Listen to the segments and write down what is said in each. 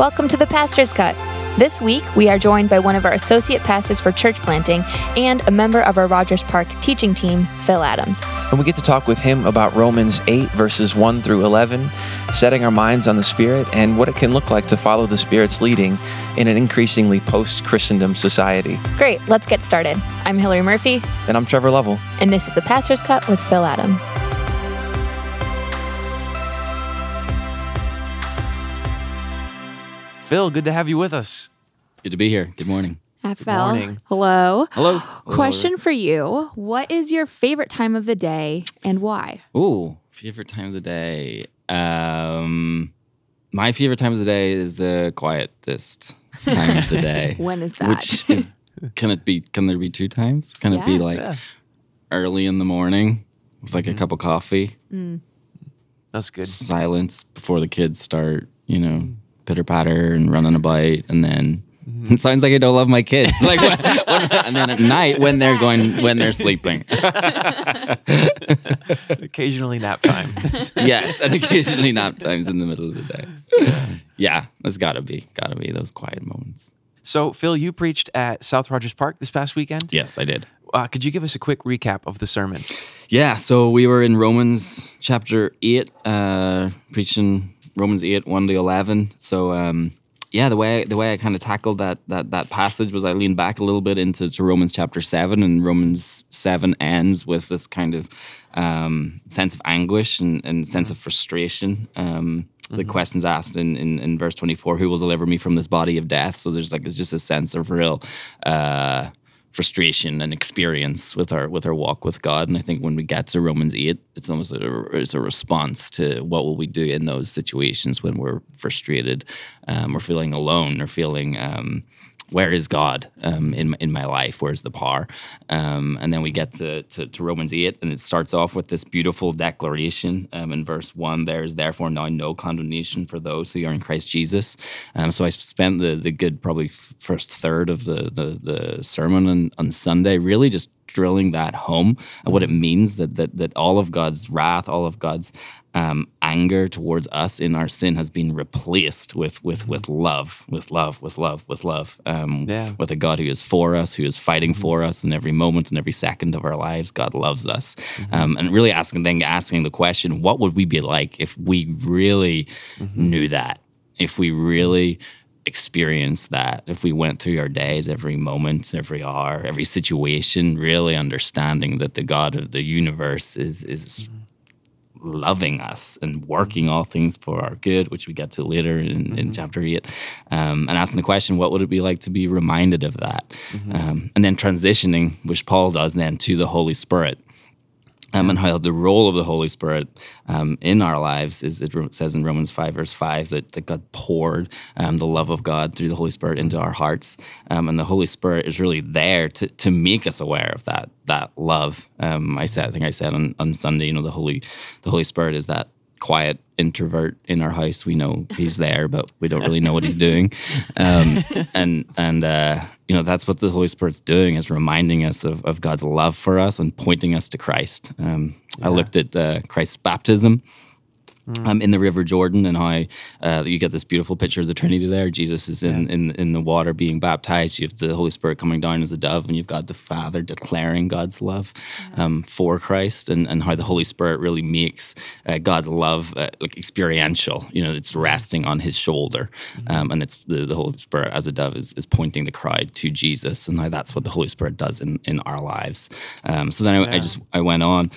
Welcome to the Pastor's Cut. This week, we are joined by one of our associate pastors for church planting and a member of our Rogers Park teaching team, Phil Adams. And we get to talk with him about Romans 8, verses 1 through 11, setting our minds on the Spirit and what it can look like to follow the Spirit's leading in an increasingly post Christendom society. Great, let's get started. I'm Hillary Murphy. And I'm Trevor Lovell. And this is the Pastor's Cut with Phil Adams. Phil, good to have you with us. Good to be here. Good morning. Good morning. Hello. Hello. Question for you What is your favorite time of the day and why? Ooh, favorite time of the day. Um, my favorite time of the day is the quietest time of the day. When is that? Which is can it be? Can there be two times? Can it be like Yeah. early in the morning with like a mm-hmm. cup of coffee, mm. That's good. silence before the kids start, you know, mm. Pitter patter and running bite, and then. It sounds like I don't love my kids. Like, when, when- and then at night when they're going, when they're sleeping. Occasionally nap time. yes, and occasionally nap times in the middle of the day. Yeah, that's gotta be, gotta be those quiet moments. so, Phil, you preached at South Rogers Park this past weekend. Yes, I did. Uh, could you give us a quick recap of the sermon? Yeah, so we were in Romans chapter 8, uh, preaching Romans 8, 1 to 11. So, um, yeah, the way the way I kind of tackled that that that passage was I leaned back a little bit into to Romans chapter seven, and Romans seven ends with this kind of um, sense of anguish and, and sense of frustration. Um, The questions asked in, in in verse twenty four: Who will deliver me from this body of death? So there's like it's just a sense of real. Uh, frustration and experience with our with our walk with God. And I think when we get to Romans eight, it's almost a, it's a response to what will we do in those situations when we're frustrated, um, or feeling alone, or feeling. Um, where is God um, in in my life? Where's the power? Um, and then we get to, to, to Romans eight, and it starts off with this beautiful declaration um, in verse one. There is therefore now no condemnation for those who are in Christ Jesus. Um, so I spent the the good probably first third of the the, the sermon on, on Sunday really just drilling that home and what it means that that that all of God's wrath, all of God's um, anger towards us in our sin has been replaced with with with love, with love, with love, with love. Um, Yeah. With a God who is for us, who is fighting for us in every moment and every second of our lives. God loves us, um, and really asking then asking the question, what would we be like if we really knew that? If we really experienced that if we went through our days every moment every hour every situation really understanding that the god of the universe is is loving us and working all things for our good, which we get to later in, in chapter eight, um, and asking the question, what would it be like to be reminded of that? Um, and then transitioning, which Paul does then, to the Holy Spirit. Um, and how the role of the Holy Spirit um, in our lives is, it says in Romans 5, verse 5, that, that God poured um, the love of God through the Holy Spirit into our hearts. Um, and the Holy Spirit is really there to, to make us aware of that that love. Um, I said, I think I said on, on Sunday, you know, the Holy the Holy Spirit is that quiet introvert in our house. We know he's there, but we don't really know what he's doing. Um, and and uh, you know that's what the Holy Spirit's doing is reminding us of, of God's love for us and pointing us to Christ. Um, I looked at uh, Christ's baptism. Um, in the River Jordan, and how uh, you get this beautiful picture of the Trinity there. Jesus is in, in, in the water being baptized. You have the Holy Spirit coming down as a dove, and you've got the Father declaring God's love um, for Christ, and, and how the Holy Spirit really makes uh, God's love uh, like experiential. You know, it's resting on His shoulder, um, and it's the, the Holy Spirit as a dove is, is pointing the crowd to Jesus, and how that's what the Holy Spirit does in, in our lives. Um, so then I, I just I went on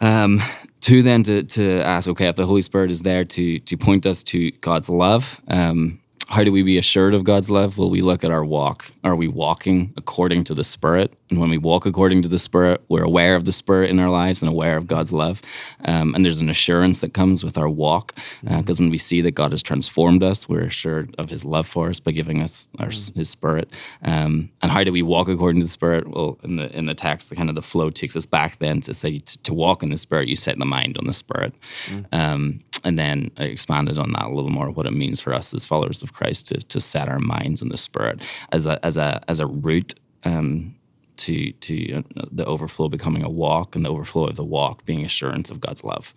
um, to then to, to ask, okay, if the Holy Spirit is there to to point us to God's love, um, how do we be assured of God's love? Well, we look at our walk. Are we walking according to the Spirit? And when we walk according to the Spirit, we're aware of the Spirit in our lives and aware of God's love. Um, and there's an assurance that comes with our walk, because when we see that God has transformed us, we're assured of His love for us by giving us our, His Spirit. Um, and how do we walk according to the Spirit? Well, in the in the text, the kind of the flow takes us back then to say to, to walk in the Spirit, you set the mind on the Spirit. Um, and then I expanded on that a little more, what it means for us as followers of Christ to, to set our minds on the Spirit as a as a as a root um, to to uh, the overflow becoming a walk, and the overflow of the walk being assurance of God's love,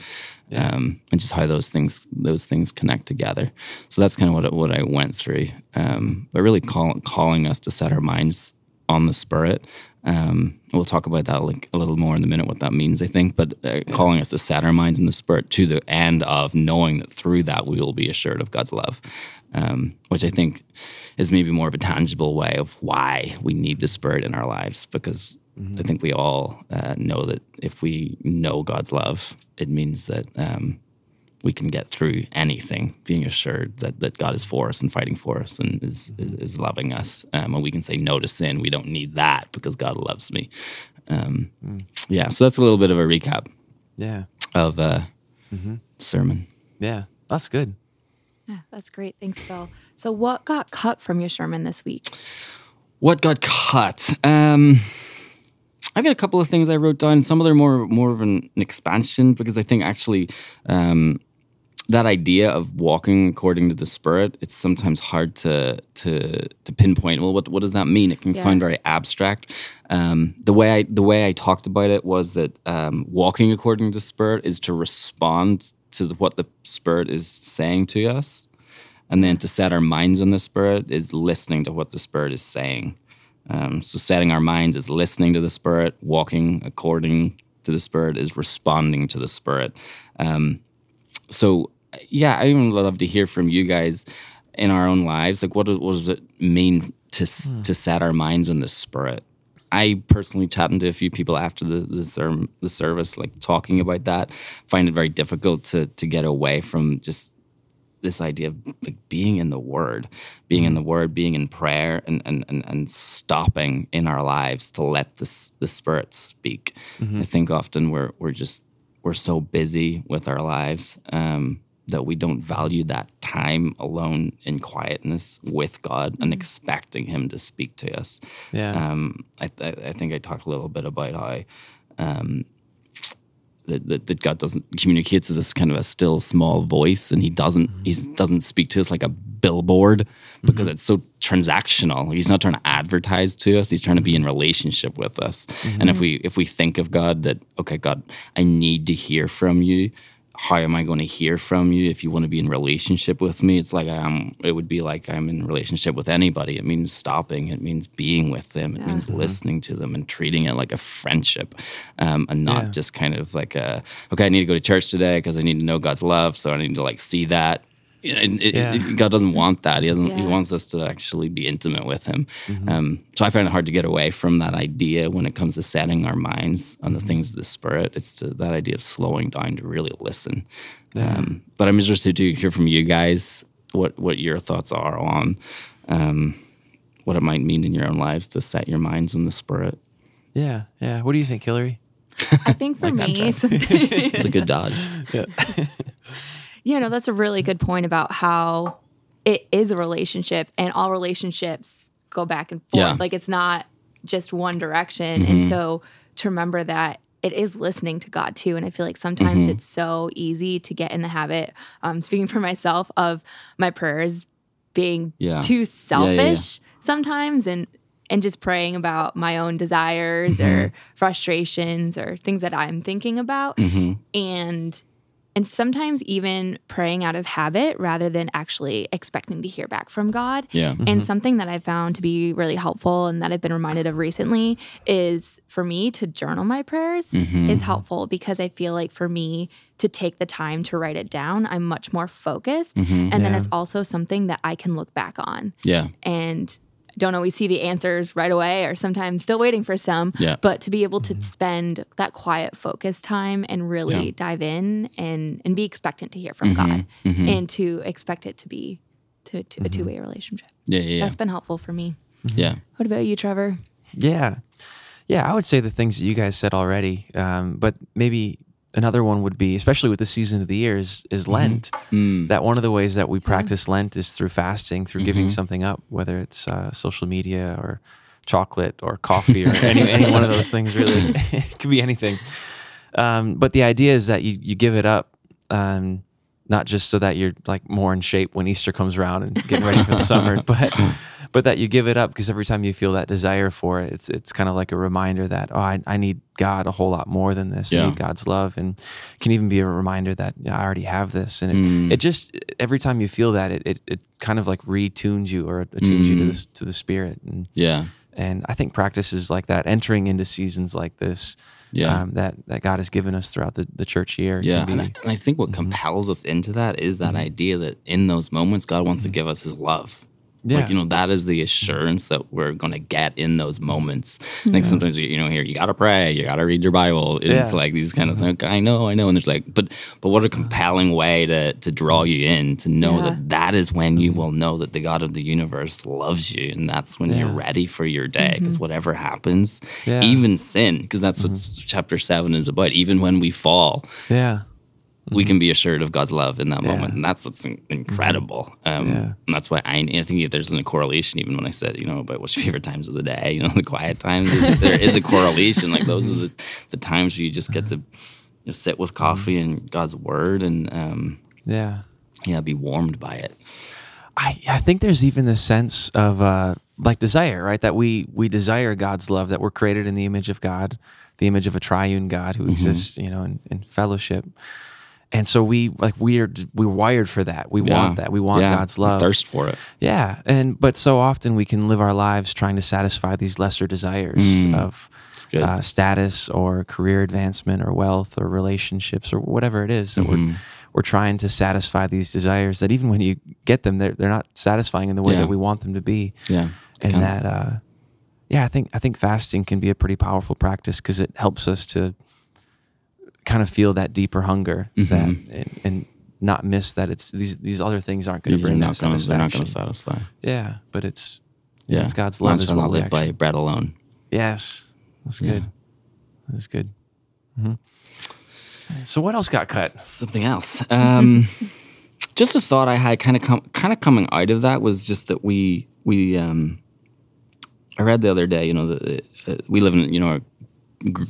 um, and just how those things those things connect together. So that's kind of what I- what I went through, um, but really call, calling us to set our minds on the Spirit. Um, we'll talk about that like a little more in a minute, what that means, I think. But uh, calling us to set our minds in the Spirit to the end of knowing that through that we will be assured of God's love, um, which I think is maybe more of a tangible way of why we need the Spirit in our lives. Because I think we all uh, know that if we know God's love, it means that um, we can get through anything, being assured that, that God is for us and fighting for us and is, is, is loving us. Um, and we can say no to sin. We don't need that because God loves me. Um, Yeah, so that's a little bit of a recap Yeah. of uh, sermon. Yeah. That's good. Yeah, that's great. Thanks, Phil. So, what got cut from your sermon this week? What got cut? Um, I've got a couple of things I wrote down. Some of them are more more of an, an expansion because I think actually um, that idea of walking according to the Spirit it's sometimes hard to to to pinpoint. Well, what what does that mean? It can Yeah. sound very abstract. Um, the way I the way I talked about it was that um, walking according to the Spirit is to respond to the, what the Spirit is saying to us. And then to set our minds on the Spirit is listening to what the Spirit is saying. Um, so setting our minds is listening to the Spirit. Walking according to the Spirit is responding to the Spirit. Um, so yeah, I even love to hear from you guys in our own lives. Like, what, what does it mean to s hmm. to set our minds on the Spirit? I personally chatting to a few people after the the, serm- the service, like talking about that, find it very difficult to to get away from just this idea of like being in the word being in hmm. the word being in prayer and and and, and stopping in our lives to let the the spirit speak mm-hmm. i think often we're we're just we're so busy with our lives um that we don't value that time alone in quietness with God and expecting Him to speak to us. Yeah. Um, I, I, I think I talked a little bit about how um, that, that, that God doesn't communicates as this kind of a still small voice, and He doesn't He doesn't speak to us like a billboard because it's so transactional. He's not trying to advertise to us; He's trying to be in relationship with us. And if we if we think of God that okay, God, I need to hear from you. How am I going to hear from you if you want to be in relationship with me? It's like I'm. It would be like I'm in relationship with anybody. It means stopping. It means being with them. It means listening to them and treating it like a friendship, um, and not Yeah. just kind of like a okay. I need to go to church today because I need to know God's love, so I need to like see that. You know, and it- Yeah. it- God doesn't want that. He doesn't. He wants us to actually be intimate with Him. Mm-hmm. Um, so I find it hard to get away from that idea when it comes to setting our minds on the Mm-hmm. things of the Spirit. It's to, that idea of slowing down to really listen. Um, but I'm interested to hear from you guys what what your thoughts are on um, what it might mean in your own lives to set your minds on the Spirit. Yeah. Yeah. What do you think, Hillary? I think for Like me, it's, It's a good dodge. you know, that's a really good point about how it is a relationship and all relationships go back and forth. Yeah. Like it's not just one direction. And so to remember that it is listening to God too. And I feel like sometimes it's so easy to get in the habit, um, speaking for myself, of my prayers being Yeah. too yeah, yeah. selfish sometimes and and just praying about my own desires or frustrations or things that I'm thinking about hmm and and sometimes even praying out of habit rather than actually expecting to hear back from God. Yeah. And something that I found to be really helpful and that I've been reminded of recently is for me to journal my prayers Mhm. is helpful because I feel like for me to take the time to write it down, I'm much more focused. Mhm. And then it's also something that I can look back on Yeah. and don't always see the answers right away or sometimes still waiting for some Yeah. but to be able to spend that quiet focus time and really Yeah. dive in and and be expectant to hear from god Mhm. and to expect it to be to, to a two-way relationship Yeah. Yeah. Yeah. that's been helpful for me yeah. what about you trevor Yeah. Yeah, I would say the things that you guys said already. Um, but maybe another one would be, especially with the season of the year, is, is Lent. Mm. That one of the ways that we practice Lent is through fasting, through giving Mhm. something up, whether it's uh, social media or chocolate or coffee or any, any one of those things, really. it could be anything. Um, but the idea is that you, you give it up. Um, not just so that you're like more in shape when Easter comes around and getting ready for the summer, but but that you give it up because every time you feel that desire for it, it's it's kind of like a reminder that oh, I, I need God a whole lot more than this. Yeah. I need God's love, and can even be a reminder that yeah, I already have this. And it, Mm. it just every time you feel that, it it, it kind of like retunes you or attunes you to Mm. this to the spirit. And Yeah. and I think practices like that, entering into seasons like this, Yeah. um, that that God has given us throughout the, the church year, Yeah, can and I, and I think what compels us into that is that idea that in those moments, God wants to give us His love. Yeah. Like you know, that is the assurance that we're going to get in those moments. Mm-hmm. Like sometimes you know, here you got to pray, you got to read your Bible. And It's Yeah. like these kind of mm-hmm. things. I know, I know, and there's like, but but what a compelling way to to draw you in to know Yeah. that that is when you mm-hmm. will know that the God of the universe loves you, and that's when you're ready for your day. Because whatever happens, Yeah. even sin, because that's what chapter seven is about. Even when we fall, yeah. We can be assured of God's love in that Yeah. moment, and that's what's in- incredible. Um, Yeah. And that's why I, I think there's a correlation. Even when I said, you know, about what's your favorite times of the day, you know, the quiet times, there is a correlation. Like those are the, the times where you just get to you know, sit with coffee and God's word, and um, Yeah. yeah, be warmed by it. I, I think there's even this sense of uh, like desire, right? That we we desire God's love, that we're created in the image of God, the image of a triune God who exists, you know, in, in fellowship. And so we like we are we're wired for that. We want that. We want Yeah. God's We love. thirst for it. Yeah, and but so often we can live our lives trying to satisfy these lesser desires of uh, status or career advancement or wealth or relationships or whatever it is that Mm-hmm. we're we're trying to satisfy these desires that even when you get them, they're they're not satisfying in the way Yeah. that we want them to be. Yeah, and that uh, yeah, I think I think fasting can be a pretty powerful practice because it helps us to kind of feel that deeper hunger Mm-hmm. that and, and not miss that it's these these other things aren't going to bring that going to they're not going to satisfy. Yeah, but it's Yeah, it's God's love is shall what not live by bread alone. Yes, that's Yeah. good. That's good. hmm So what else got cut? something else. Um, just a thought I had, kind of com- kind of coming out of that, was just that we we um, I read the other day. You know, that uh, we live in you know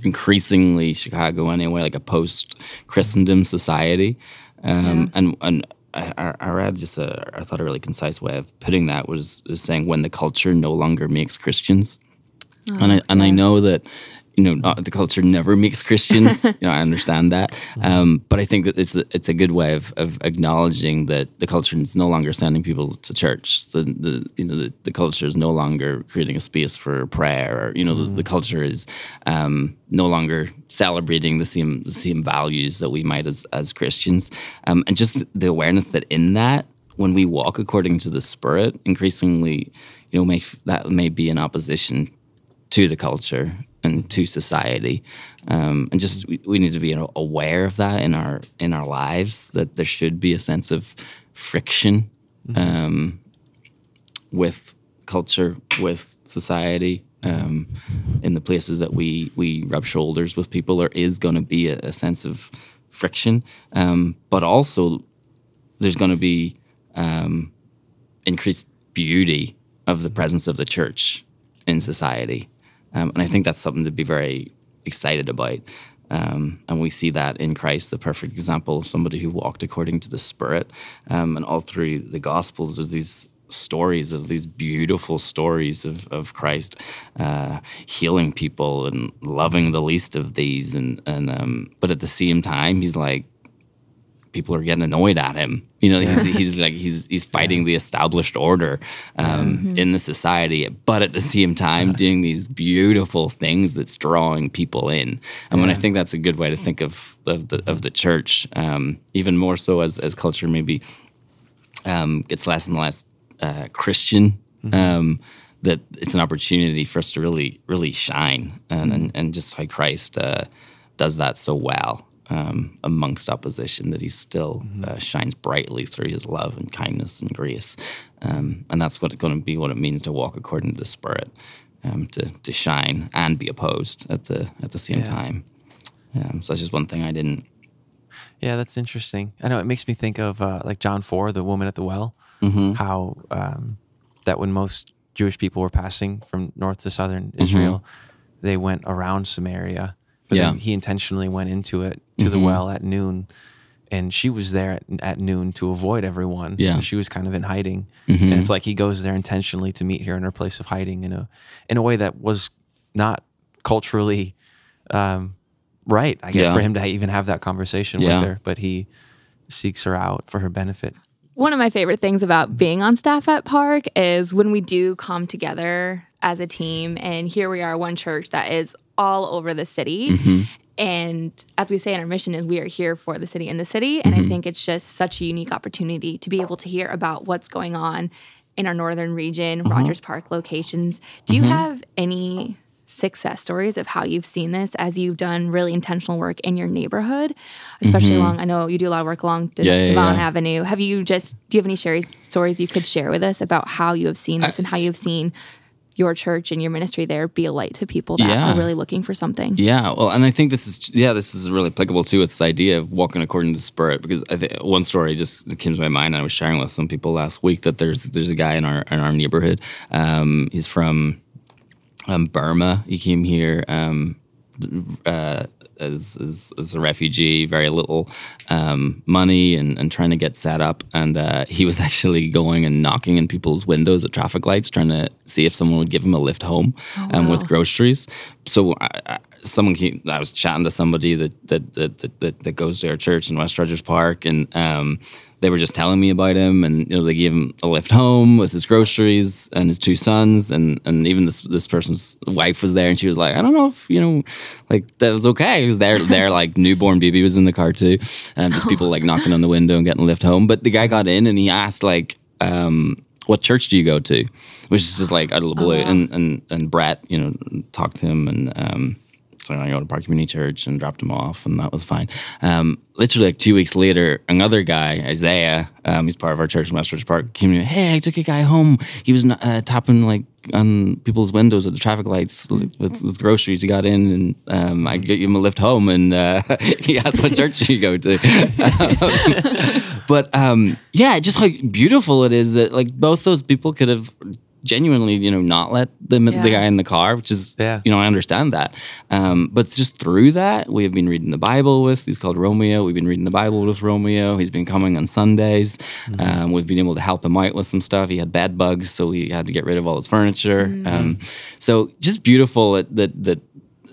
increasingly Chicago anyway, like a post Christendom society, um, and and. I, I- read just a, I thought a really concise way of putting that was, was saying when the culture no longer makes Christians, and I and I know that you know not, the culture never makes Christians. you know, I understand that, um, but I think that it's a, it's a good way of, of acknowledging that the culture is no longer sending people to church. The the you know the, the culture is no longer creating a space for prayer, or you know the, the culture is um, no longer celebrating the same the same values that we might as as Christians, um, and just the awareness that in that when we walk according to the Spirit, increasingly, you know, may f- that may be in opposition to the culture and to society, um, and just we, we need to be aware of that in our in our lives. That there should be a sense of friction um, with culture, with society. Um, in the places that we we rub shoulders with people, there is going to be a, a sense of friction, um, but also there's going to be um, increased beauty of the presence of the church in society. Um, and I think that's something to be very excited about. Um, and we see that in Christ, the perfect example of somebody who walked according to the Spirit. Um, and all through the Gospels, there's these stories of these beautiful stories of, of Christ uh, healing people and loving the least of these. And, and um, but at the same time, he's like, people are getting annoyed at him. You know, he's, he's like he's he's fighting the established order um, in the society, but at the same time doing these beautiful things that's drawing people in. And when I think that's a good way to think of of the, of the church, um, even more so as as culture maybe um, gets less and less uh, Christian. Um, that it's an opportunity for us to really, really shine, and and, and just how Christ uh, does that so well um, amongst opposition, that He still uh, shines brightly through His love and kindness and grace, um, and that's what going to be what it means to walk according to the Spirit, um, to to shine and be opposed at the at the same Yeah. time. Um, so that's just one thing I didn't. Yeah, that's interesting. I know it makes me think of uh, like John four, the woman at the well. Mm-hmm. How um, that when most Jewish people were passing from north to southern Mm-hmm. Israel, they went around Samaria, but Yeah. then he intentionally went into it to the Mhm. well at noon, and she was there at, at noon to avoid everyone. Yeah. she was kind of in hiding, and it's like he goes there intentionally to meet her in her place of hiding in a in a way that was not culturally um, right. I guess Yeah. for him to even have that conversation Yeah. with her, but he seeks her out for her benefit. One of my favorite things about being on staff at Park is when we do come together as a team, and here we are, one church that is all over the city. Mm-hmm. And as we say in our mission, is we are here for the city and the city. And I mm-hmm. think it's just such a unique opportunity to be able to hear about what's going on in our northern region, uh-huh. Rogers Park locations. Do you mm-hmm. have any success stories of how you've seen this as you've done really intentional work in your neighborhood, especially along? I know you do a lot of work along De- Yeah, yeah. Avenue. Have you just do you have any stories you could share with us about how you have seen this and how you've seen your church and your ministry there be a light to people that Yeah. are really looking for something? Yeah, well, and I think this is yeah, this is really applicable too with this idea of walking according to the Spirit. Because I think one story just came to my mind. I was sharing with some people last week that there's there's a guy in our in our neighborhood. Um, he's from um, Burma. He came here um, uh, as, as as a refugee, very little um, money, and, and trying to get set up. And uh, he was actually going and knocking in people's windows at traffic lights, trying to see if someone would give him a lift home um, with groceries. So I, I, someone came, I was chatting to somebody that that, that that that that goes to our church in West Rogers Park, and um, they were just telling me about him, and you know they gave him a lift home with his groceries and his two sons, and and even this this person's wife was there, and she was like, I don't know if you know, like that was okay. He was there, there like newborn baby was in the car too, and just people like knocking on the window and getting a lift home. But the guy got in and he asked like. Um, what church do you go to? Which is just like out of the blue. And, and and Brett, you know, talked to him and um, so I go to Park Community Church and dropped him off, and that was fine. Um, literally, like two weeks later, another guy, Isaiah, um, he's part of our church in West Ridge Park, came to me, Hey, I took a guy home. He was uh, tapping like on people's windows at the traffic lights with, with groceries. He got in, and um, I gave him a lift home, and uh, he asked what church you go to. but um, yeah, just how beautiful it is that like both those people could have genuinely, you know, not let the, the guy in the car, which is, Yeah. you know, I understand that. Um, but just through that, we have been reading the Bible with, he's called Romeo. We've been reading the Bible with Romeo. He's been coming on Sundays. Um, we've been able to help him out with some stuff. He had bed bugs, so he had to get rid of all his furniture. Um, so just beautiful that, that, that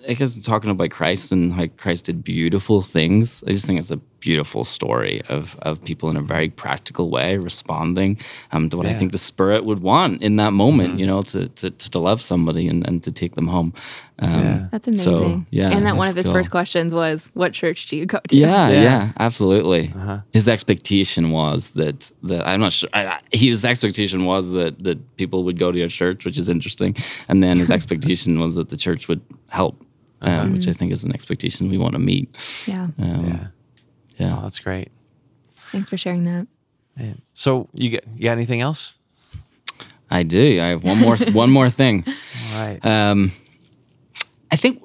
I guess talking about Christ and how Christ did beautiful things. I just think it's a beautiful story of of people in a very practical way responding um, to what I think the Spirit would want in that moment. You know, to to, to love somebody and, and to take them home. Um, Yeah. That's so, amazing. yeah, And that one of his cool. first questions was, What church do you go to? Yeah, Yeah. yeah, absolutely. Uh-huh. His expectation was that that I'm not sure. I, I, his expectation was that that people would go to your church, which is interesting, and then his expectation was that the church would help, um, which I think is an expectation we want to meet. Yeah. Yeah. yeah. Oh, that's great. Thanks for sharing that. Man. So you get you got anything else? I do. I have one more one more thing. All right. Um, I think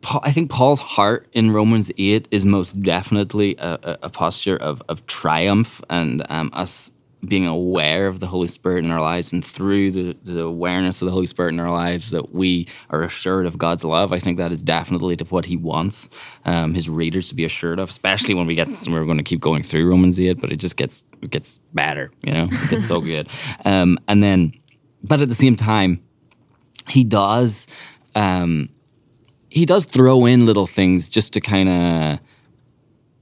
Paul, I think Paul's heart in Romans eight is most definitely a, a, a posture of of triumph and um, us being aware of the Holy Spirit in our lives, and through the, the awareness of the Holy Spirit in our lives, that we are assured of God's love. I think that is definitely to what He wants um, His readers to be assured of, especially when we get. We're going to keep going through Romans eight, but it just gets it gets better. You know, it gets so good. Um, and then, but at the same time, he does um, he does throw in little things just to kind of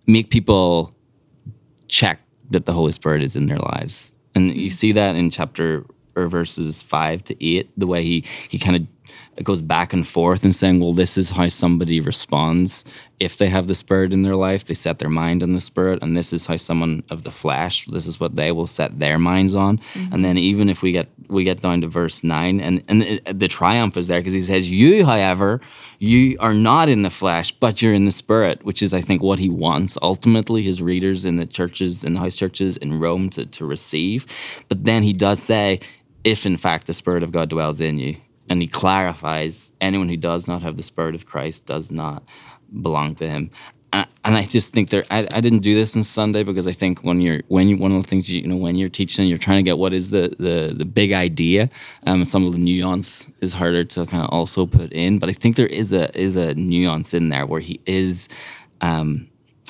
make people check that the Holy Spirit is in their lives. And you mm-hmm. see that in chapter or verses five to eight, the way he he kind of goes back and forth and saying, well, this is how somebody responds if they have the Spirit in their life. They set their mind on the Spirit, and this is how someone of the flesh, this is what they will set their minds on. Mm-hmm. And then even if we get we get down to verse nine, and and it, the triumph is there because he says, "You, however, you are not in the flesh, but you're in the Spirit," which is, I think, what he wants ultimately his readers in the churches in the house churches in Rome to to receive. But then he does say, "If in fact the Spirit of God dwells in you." And he clarifies anyone who does not have the Spirit of Christ does not belong to him. And and I just think there, I, I didn't do this on Sunday because I think when you're, when you, one of the things, you, you know, when you're teaching, you're trying to get what is the, the, the big idea. Um, some of the nuance is harder to kind of also put in, but I think there is a, is a nuance in there where he is, um,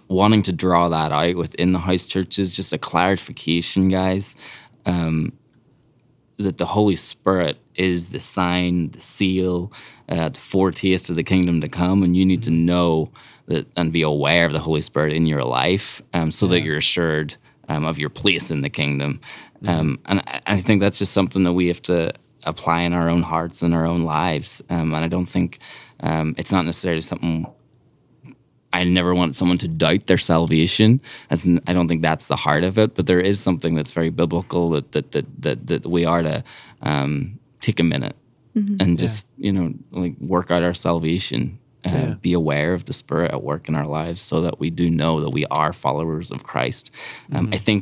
wanting to draw that out within the house churches, just a clarification, guys, um, that the Holy Spirit is the sign, the seal, uh, the foretaste of the kingdom to come, and you need to know that and be aware of the Holy Spirit in your life, um, so that you're assured um, of your place in the kingdom. Um, and I, I think that's just something that we have to apply in our own hearts and our own lives. Um, and I don't think um, it's not necessarily something I never want someone to doubt their salvation. As n- I don't think that's the heart of it, but there is something that's very biblical that that that that, that we are to um, take a minute and just you know like work out our salvation. Uh, Be aware of the Spirit at work in our lives, so that we do know that we are followers of Christ. Um, I think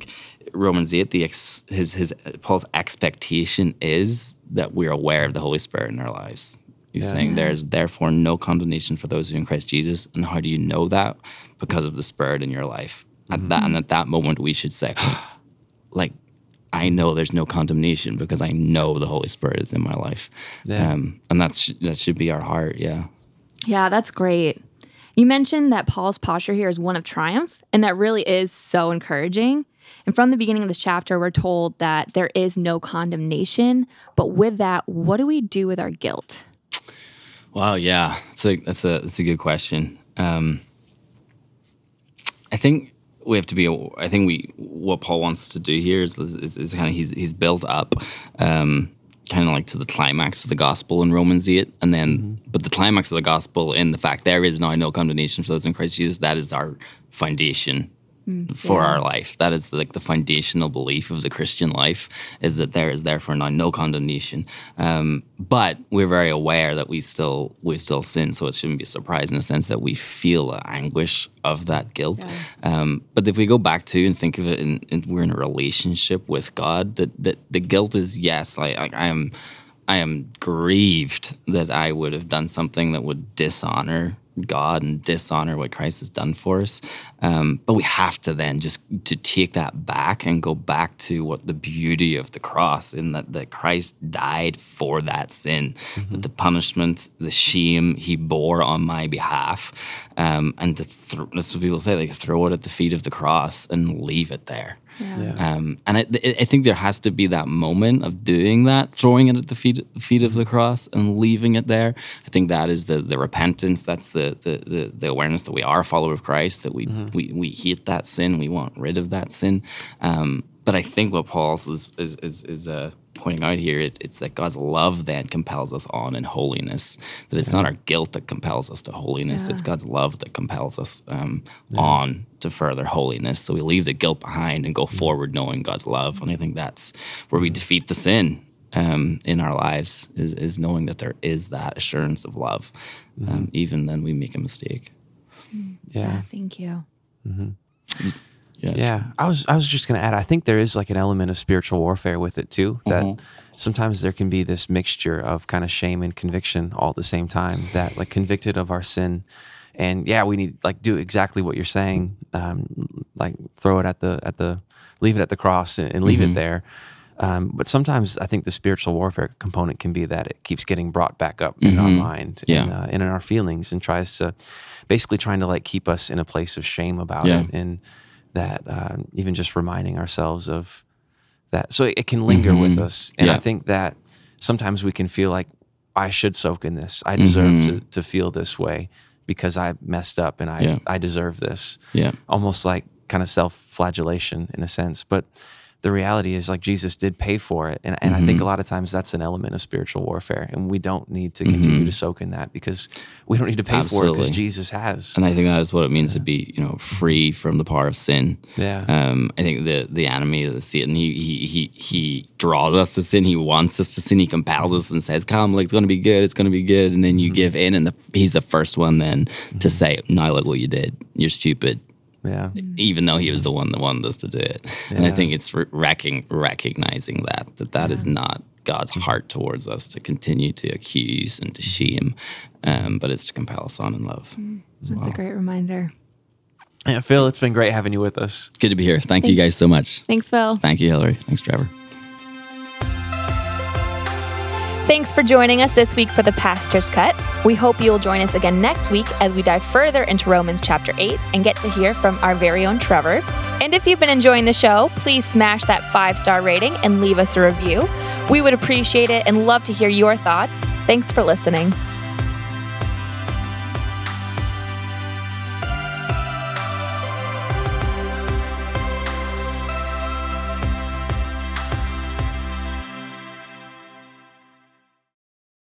Romans eight, the ex, his his Paul's expectation is that we're aware of the Holy Spirit in our lives. He's saying there's therefore no condemnation for those who are in Christ Jesus. And how do you know that? Because of the Spirit in your life. At that and at that moment, we should say, like, I know there's no condemnation because I know the Holy Spirit is in my life. Yeah. Um, and that's that should be our heart. Yeah. Yeah, that's great. You mentioned that Paul's posture here is one of triumph, and that really is so encouraging. And from the beginning of this chapter, we're told that there is no condemnation. But with that, what do we do with our guilt? Wow, yeah, that's a that's a that's a good question. Um, I think we have to be. I think we what Paul wants to do here is is, is kind of he's he's built up, um, kind of like to the climax of the gospel in Romans eight, and then but the climax of the gospel in the fact there is now no condemnation for those in Christ Jesus. That is our foundation for yeah. our life. That is like the foundational belief of the Christian life is that there is therefore now no condemnation. Um, but we're very aware that we still we still sin, so it shouldn't be a surprise in a sense that we feel the anguish of that guilt. Um, but if we go back to and think of it, in, in, we're in a relationship with God. That that the guilt is yes, like, like I am. I am grieved that I would have done something that would dishonor God and dishonor what Christ has done for us. Um, but we have to then just to take that back and go back to what the beauty of the cross in that that Christ died for that sin, that the punishment, the shame He bore on my behalf, um, and to th- that's what people say, like throw it at the feet of the cross and leave it there. Yeah. Um, and I, I think there has to be that moment of doing that, throwing it at the feet feet of the cross and leaving it there. I think that is the the repentance. That's the the the, the awareness that we are a follower of Christ. That we we we hate that sin. We want rid of that sin. Um, but I think what Paul is is is, is uh, pointing out here, it, it's that God's love then compels us on in holiness. That it's not our guilt that compels us to holiness. It's God's love that compels us um, on to further holiness. So we leave the guilt behind and go forward knowing God's love. And I think that's where we defeat the sin um, in our lives is, is knowing that there is that assurance of love, um, even then we make a mistake. Yeah. Thank you. Yeah. Yeah, I was I was just going to add. I think there is like an element of spiritual warfare with it too. That sometimes there can be this mixture of kind of shame and conviction all at the same time. That like convicted of our sin, and yeah, we need like do exactly what you're saying. Um, like throw it at the at the leave it at the cross and, and leave it there. Um, but sometimes I think the spiritual warfare component can be that it keeps getting brought back up in our mind Yeah. and, uh, and in our feelings and tries to basically trying to like keep us in a place of shame about Yeah. it and that uh, even just reminding ourselves of that. So it can linger with us. And i think that sometimes we can feel like i should soak in this. I deserve to, to feel this way because i messed up and i Yeah. i deserve this. Yeah. almost like kind of self-flagellation in a sense. But the reality is like jesus did pay for it and, and i think mm-hmm. a lot of times that's an element of spiritual warfare and we don't need to mm-hmm. continue to soak in that because we don't need to pay for it because jesus has And I think that is what it means to be, you know, free from the power of sin. Yeah. Um, I think the the enemy, the Satan, he he he he draws us to sin. He wants us to sin. He compels us and says, "Come, like it's going to be good. It's going to be good." And then you mm-hmm. give in, and the, he's the first one then to say, "No, look what you did. You're stupid." Yeah Even though he was the one that wanted us to do it, and I think it's re- recking, recognizing that that that is not God's heart towards us to continue to accuse and to shame, um, but it's to compel us on in love. That's a great reminder. yeah phil it's been great having you with us Good to be here. Thank you guys so much. Thanks, Phil. Thank you, Hillary. Thanks, Trevor. Thanks for joining us this week for the Pastor's Cut. We hope you'll join us again next week as we dive further into Romans chapter 8 and get to hear from our very own Trevor. And if you've been enjoying the show, please smash that five star rating and leave us a review. We would appreciate it and love to hear your thoughts. Thanks for listening.